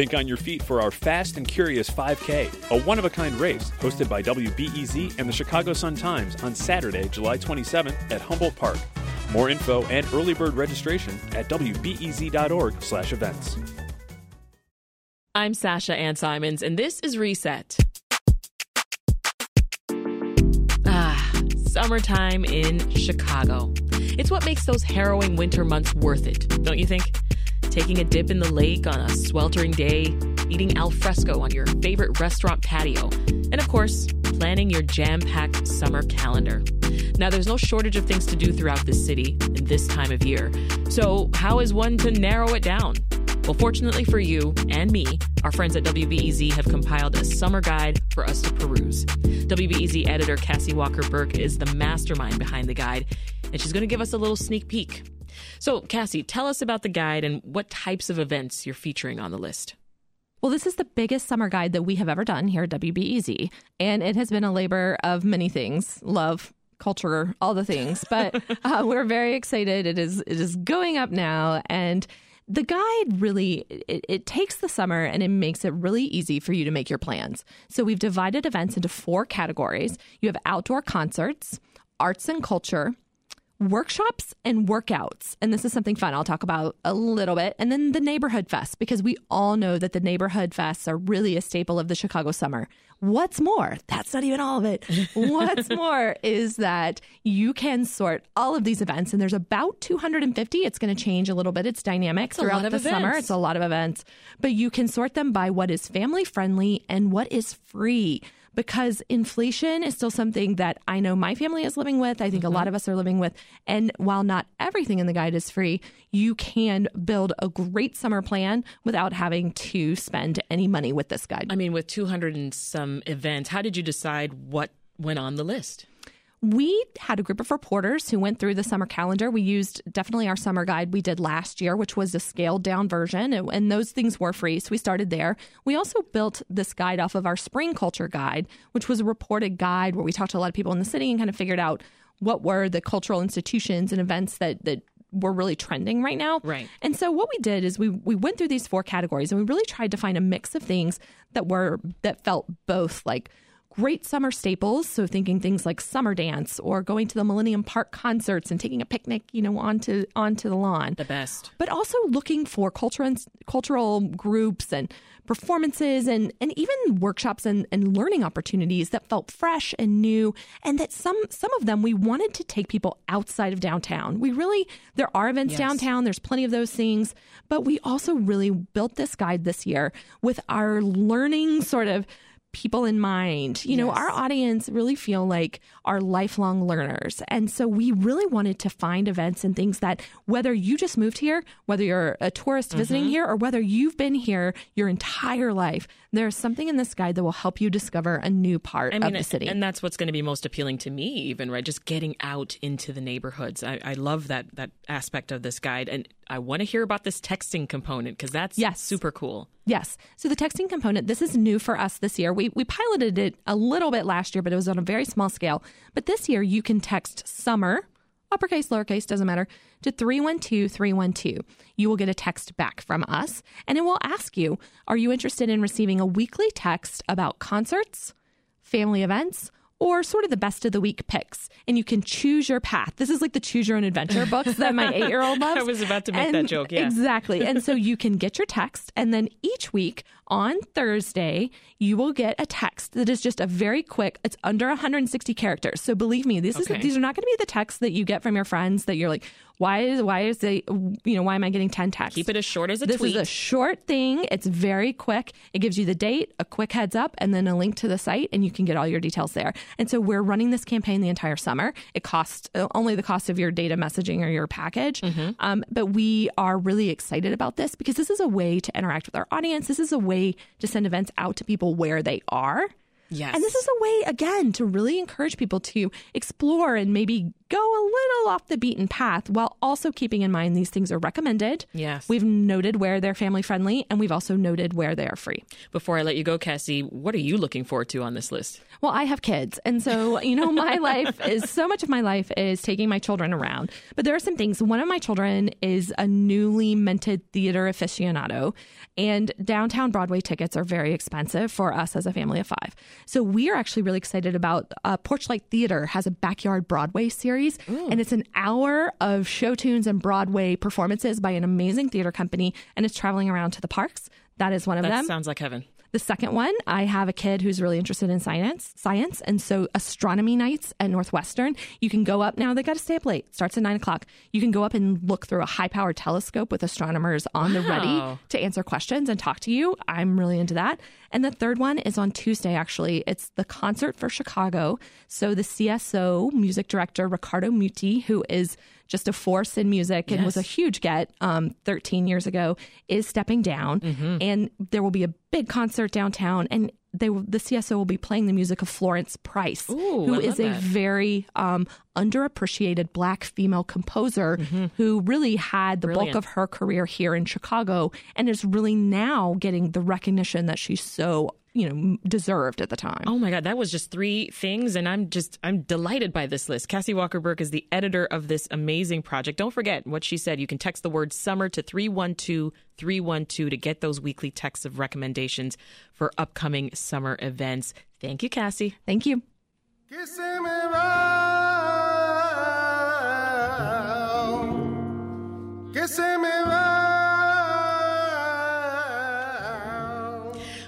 Think on your feet for our Fast and Curious 5K, a one of a kind race hosted by WBEZ and the Chicago Sun Times on Saturday, July 27th at Humboldt Park. More info and early bird registration at wbez.org/events. I'm Sasha Ann Simons, and this is Reset. Ah, summertime in Chicago. It's what makes those harrowing winter months worth it, don't you think? Taking a dip in the lake on a sweltering day, eating al fresco on your favorite restaurant patio, and of course, planning your jam packed summer calendar. Now, there's no shortage of things to do throughout this city in this time of year. So, how is one to narrow it down? Well, fortunately for you and me, our friends at WBEZ have compiled a summer guide for us to peruse. WBEZ editor Cassie Walker Burke is the mastermind behind the guide, and she's going to give us a little sneak peek. So, Cassie, tell us about the guide and what types of events you're featuring on the list. Well, this is the biggest summer guide that we have ever done here at WBEZ, and it has been a labor of many things love, culture, all the things. But uh, we're very excited. It is it is going up now, and the guide really it, it, takes the summer and it makes it really easy for you to make your plans so we've divided events into four categories you have outdoor concerts arts and culture workshops and workouts. And this is something fun I'll talk about a little bit. And then the neighborhood fest, because we all know that the neighborhood fests are really a staple of the Chicago summer. What's more, that's not even all of it. What's more is that you can sort all of these events, and there's about 250. It's going to change a little bit. It's dynamic it's throughout the events. summer. It's a lot of events, but you can sort them by what is family friendly and what is free because inflation is still something that I know my family is living with. I think mm-hmm. a lot of us are living with. And while not everything in the guide is free, you can build a great summer plan without having to spend any money with this guide. I mean, with 200 and some events, how did you decide what went on the list? We had a group of reporters who went through the summer calendar. We used definitely our summer guide we did last year, which was a scaled down version, and those things were free. So we started there. We also built this guide off of our spring culture guide, which was a reported guide where we talked to a lot of people in the city and kind of figured out what were the cultural institutions and events that that were really trending right now. Right. And so what we did is we we went through these four categories and we really tried to find a mix of things that were that felt both like great summer staples. So thinking things like summer dance or going to the Millennium Park concerts and taking a picnic, you know, onto onto the lawn. The best. But also looking for cultural cultural groups and performances and and even workshops and, and learning opportunities that felt fresh and new and that some some of them we wanted to take people outside of downtown. We really there are events yes. downtown, there's plenty of those things, but we also really built this guide this year with our learning sort of people in mind. You yes. know, our audience really feel like are lifelong learners. And so we really wanted to find events and things that whether you just moved here, whether you're a tourist visiting mm-hmm. here, or whether you've been here your entire life, there's something in this guide that will help you discover a new part I mean, of the city. And that's what's going to be most appealing to me, even, right? Just getting out into the neighborhoods. I, I love that that aspect of this guide. And I want to hear about this texting component because that's yes. super cool. Yes. So the texting component, this is new for us this year. We we piloted it a little bit last year, but it was on a very small scale. But this year you can text summer, uppercase, lowercase, doesn't matter, to 312 312. You will get a text back from us and it will ask you, are you interested in receiving a weekly text about concerts, family events, or sort of the best of the week picks. And you can choose your path. This is like the choose your own adventure books that my eight year old loves. I was about to make and that joke. Yeah. Exactly. and so you can get your text, and then each week on Thursday, you will get a text that is just a very quick, it's under 160 characters. So believe me, this okay. is these are not going to be the texts that you get from your friends that you're like, why is why is they you know why am I getting ten texts? Keep it as short as a this tweet. This is a short thing. It's very quick. It gives you the date, a quick heads up, and then a link to the site, and you can get all your details there. And so we're running this campaign the entire summer. It costs uh, only the cost of your data messaging or your package, mm-hmm. um, but we are really excited about this because this is a way to interact with our audience. This is a way to send events out to people where they are. Yes. And this is a way, again, to really encourage people to explore and maybe go a little off the beaten path while also keeping in mind these things are recommended. Yes. We've noted where they're family friendly and we've also noted where they are free. Before I let you go, Cassie, what are you looking forward to on this list? Well, I have kids. And so, you know, my life is so much of my life is taking my children around. But there are some things. One of my children is a newly minted theater aficionado, and downtown Broadway tickets are very expensive for us as a family of five. So we are actually really excited about uh, Porchlight Theater has a backyard Broadway series, and it's an hour of show tunes and Broadway performances by an amazing theater company, and it's traveling around to the parks. That is one of That them. sounds like heaven. The second one, I have a kid who's really interested in science, science, and so astronomy nights at Northwestern. You can go up now. They got to stay up late. Starts at nine o'clock. You can go up and look through a high-powered telescope with astronomers on the ready to answer questions and talk to you. I'm really into that. And the third one is on Tuesday. Actually, it's the concert for Chicago. So the CSO music director Riccardo Muti, who is just a force in music and was a huge get um, 13 years ago, is stepping down, Mm-hmm. and there will be a big concert downtown, and they the CSO will be playing the music of Florence Price, Ooh, who is a that. very um, underappreciated Black female composer who really had the bulk Mm-hmm. Of her career here in Chicago, and is really now getting the recognition that she's so you know deserved at the time. Oh my God, that was just three things, and I'm just I'm delighted by this list. Cassie Walker Burke is the editor of this amazing project. Don't forget what she said. You can text the word summer to 312 312 to get those weekly texts of recommendations for upcoming summer events. Thank you, Cassie. Thank you.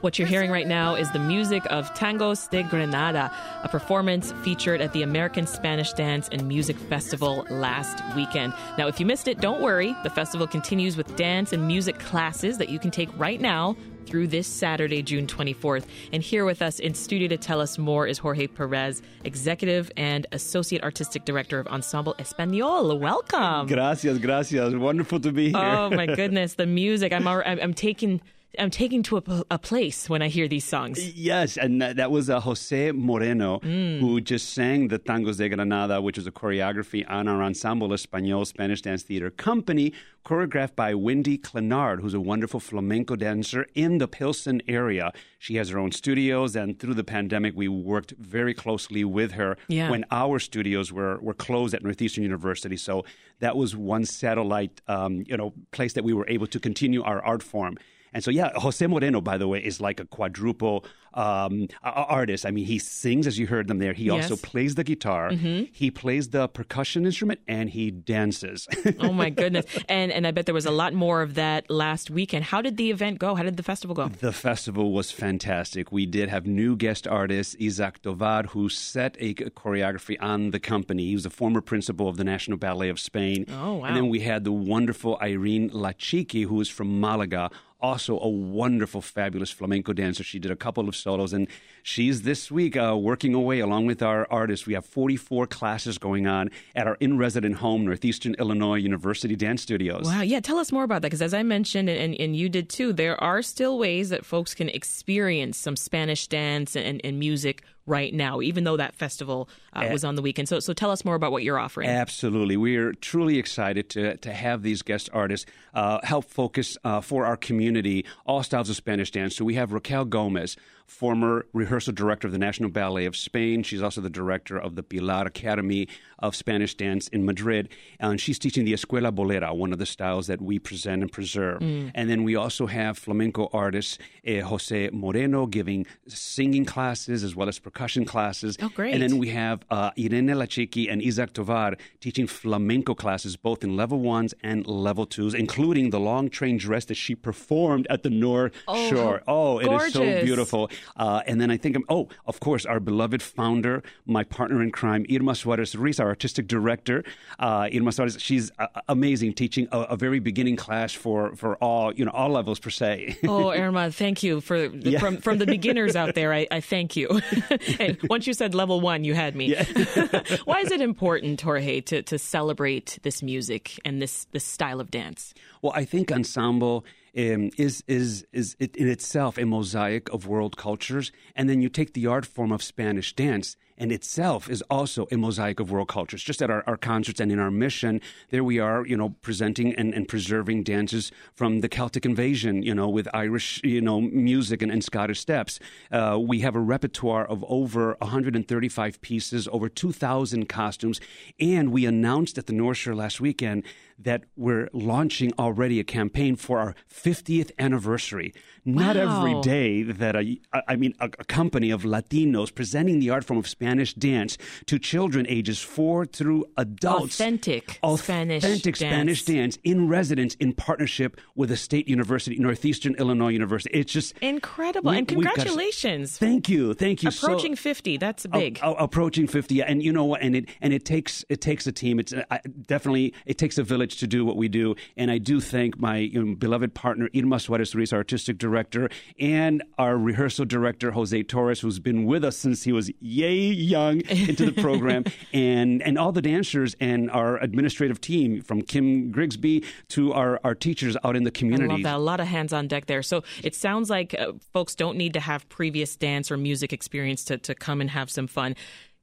What you're hearing right now is the music of Tangos de Granada, a performance featured at the American Spanish Dance and Music Festival last weekend. Now, if you missed it, don't worry. The festival continues with dance and music classes that you can take right now through this Saturday, June 24th. And here with us in studio to tell us more is Jorge Perez, Executive and Associate Artistic Director of Ensemble Espanol. Welcome. Gracias, gracias. Wonderful to be here. Oh my goodness, the music! I'm I'm, I'm taking I'm taking to a, a place when I hear these songs. Yes, and that, that was uh, Jose Moreno Mm. who just sang the Tangos de Granada, which was a choreography on our Ensemble Español Spanish Dance Theater Company, choreographed by Wendy Clinard, who's a wonderful flamenco dancer in the Pilsen area. She has her own studios, and through the pandemic, we worked very closely with her Yeah. when our studios were, were closed at Northeastern University. So that was one satellite, um, you know, place that we were able to continue our art form. And so, yeah, Jose Moreno, by the way, is like a quadruple um, artist. I mean, he sings, as you heard them there. He Yes. also plays the guitar, he plays the percussion instrument, and he dances. Oh my goodness! And and I bet there was a lot more of that last weekend. How did the event go? How did the festival go? The festival was fantastic. We did have new guest artist Isaac Tovar, who set a choreography on the company. He was a former principal of the National Ballet of Spain. Oh, wow. And then we had the wonderful Irene Lachiqui, who is from Malaga, also a wonderful, fabulous flamenco dancer. She did a couple of solos, and she's this week uh, working away along with our artists. We have 44 classes going on at our in resident home, Northeastern Illinois University Dance Studios. Wow, yeah. Tell us more about that because, as I mentioned, and, and you did too, there are still ways that folks can experience some Spanish dance and, and music right now, even though that festival uh, was on the weekend. So, so tell us more about what you're offering. Absolutely. We are truly excited to, to have these guest artists uh, help focus uh, for our community all styles of Spanish dance. So we have Raquel Gomez, former rehearsal director of the National Ballet of Spain. She's also the director of the Pilar Academy of Spanish Dance in Madrid. And she's teaching the Escuela Bolera, one of the styles that we present and preserve. And then we also have flamenco artist eh, Jose Moreno giving singing classes as well as percussion classes. Oh, great. And then we have uh, Irene Lachiqui and Isaac Tovar teaching flamenco classes both in level ones and level twos, including the long train dress that she performed at the North Oh, Shore. Oh, it is so beautiful. Uh, and then I think, oh, of course, our beloved founder, my partner in crime, Irma Suarez Ruiz, our artistic director. Uh, Irma Suarez, she's uh, amazing, teaching a, a very beginning class for, for all, you know, all levels per se. Oh, Irma, thank you for from from the beginners out there. I, I thank you. and once you said level one, you had me. Why is it important, Jorge, to, to celebrate this music and this this style of dance? Well, I think ensemble um, is is is it in itself a mosaic of world cultures, and then you take the art form of Spanish dance and itself is also a mosaic of world cultures. Just at our, our concerts and in our mission, there we are, you know, presenting and, and preserving dances from the Celtic invasion, you know, with Irish, you know, music and, and Scottish steps. Uh, we have a repertoire of over 135 pieces, over 2,000 costumes, and we announced at the North Shore last weekend that we're launching already a campaign for our 50th anniversary. Not Wow. every day that a, I mean, a, a company of Latinos presenting the art form of Spanish dance to children ages four through adults. Authentic Spanish Authentic Spanish dance. dance in residence in partnership with a state university, Northeastern Illinois University. It's just Incredible. we- and we've got- congratulations. Thank you, thank you. So- Approaching 50. That's big. a- approaching 50 and you know what and it and it takes it takes a team it's uh, I, definitely it takes a village to do what we do and i do thank my you know, beloved partner irma suarez ruiz our artistic director and our rehearsal director jose torres who's been with us since he was yay young into the program and and all the dancers and our administrative team from kim grigsby to our our teachers out in the community. I love that. A lot of hands on deck there. So it sounds like uh, folks don't need to have previous dance or music experience to, to come and have some fun.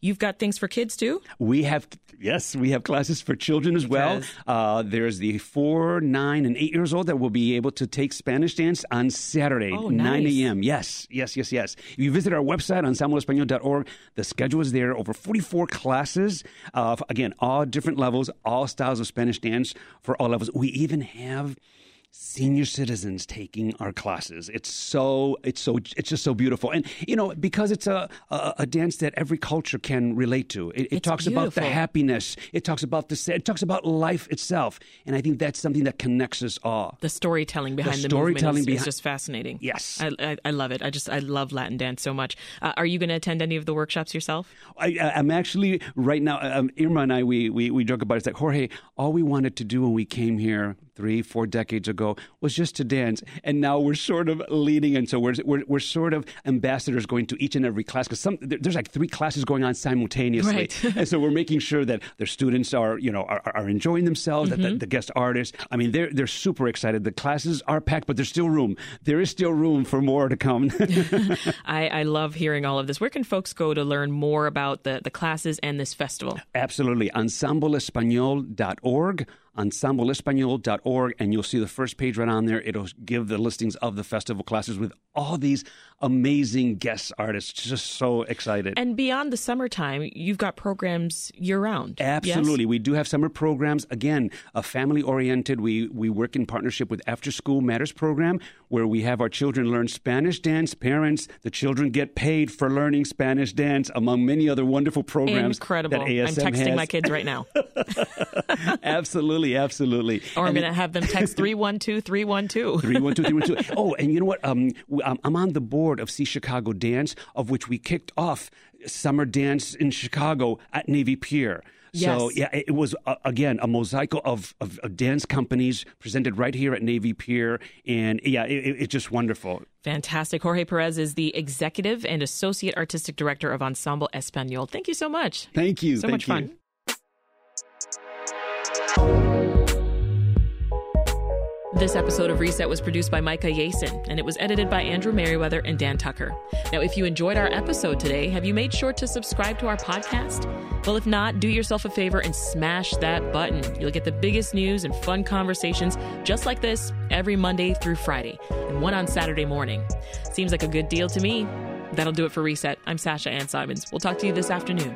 You've got things for kids too? We have yes, we have classes for children as well. Uh, there's the four, nine, and eight years old that will be able to take Spanish dance on Saturday, Oh, nine nice. a.m. Yes, yes, yes, yes. If you visit our website ensembleespanol.org, the schedule is there. Over 44 classes. Uh, again, all different levels, all styles of Spanish dance for all levels. We even have senior citizens taking our classes. It's so it's so it's just so beautiful, and you know because it's a a, a dance that every culture can relate to. It, it talks about the happiness. It talks about the it talks about life itself, and I think that's something that connects us all. The storytelling behind the, storytelling movement is, is just fascinating. Yes. I, I, I love it. I just I love Latin dance so much. Uh, are you going to attend any of the workshops yourself? I, I- I'm actually right now. Um, Irma and I we, we we joke about it. It's like Jorge. All we wanted to do when we came here three four decades ago was just to dance, and now we're sort of leading, and so we're we're, we're sort of ambassadors going to each and every class because some there's like three classes going on simultaneously, Right. and so we're making sure that their students are you know are, are enjoying themselves. That the, mm-hmm. the guest artists, I mean, they're they're super excited. The classes are packed, but there's still room. There is still room for more to come. I, I love hearing all of this. Where can folks go to learn more about the, the classes and this festival? Absolutely. Ensembleespanol.org, ensembleespanol.org, and you'll see the first page right on there. It'll give the listings of the festival classes with all these amazing guest artists. Just so excited. And beyond the summertime, you've got programs year round. yes? Absolutely. We do have summer programs. Again, a family oriented. We, we work in partnership with After School Matters program, where we have our children learn Spanish dance. Parents, the children get paid for learning Spanish dance, among many other wonderful programs. Incredible. That I'm texting has. my kids right now. absolutely, absolutely. Or I'm going to have them text 312 312. Three one two three one two. Oh, and you know what? Um, um, I'm on the board of See Chicago Dance, of which we kicked off summer dance in Chicago at Navy Pier. So Yes. yeah, it it was uh, again a mosaic of, of, of dance companies presented right here at Navy Pier, and yeah, it, it- it's just wonderful. Fantastic. Jorge Perez is the executive and associate artistic director of Ensemble Espanol. Thank you so much. Thank you. So thank much you. fun. This episode of Reset was produced by Micah Yason, and it was edited by Andrew Merriweather and Dan Tucker. Now, if you enjoyed our episode today, have you made sure to subscribe to our podcast? Well, if not, do yourself a favor and smash that button. You'll get the biggest news and fun conversations just like this every Monday through Friday, and one on Saturday morning. Seems like a good deal to me. That'll do it for Reset. I'm Sasha Ann Simons. We'll talk to you this afternoon.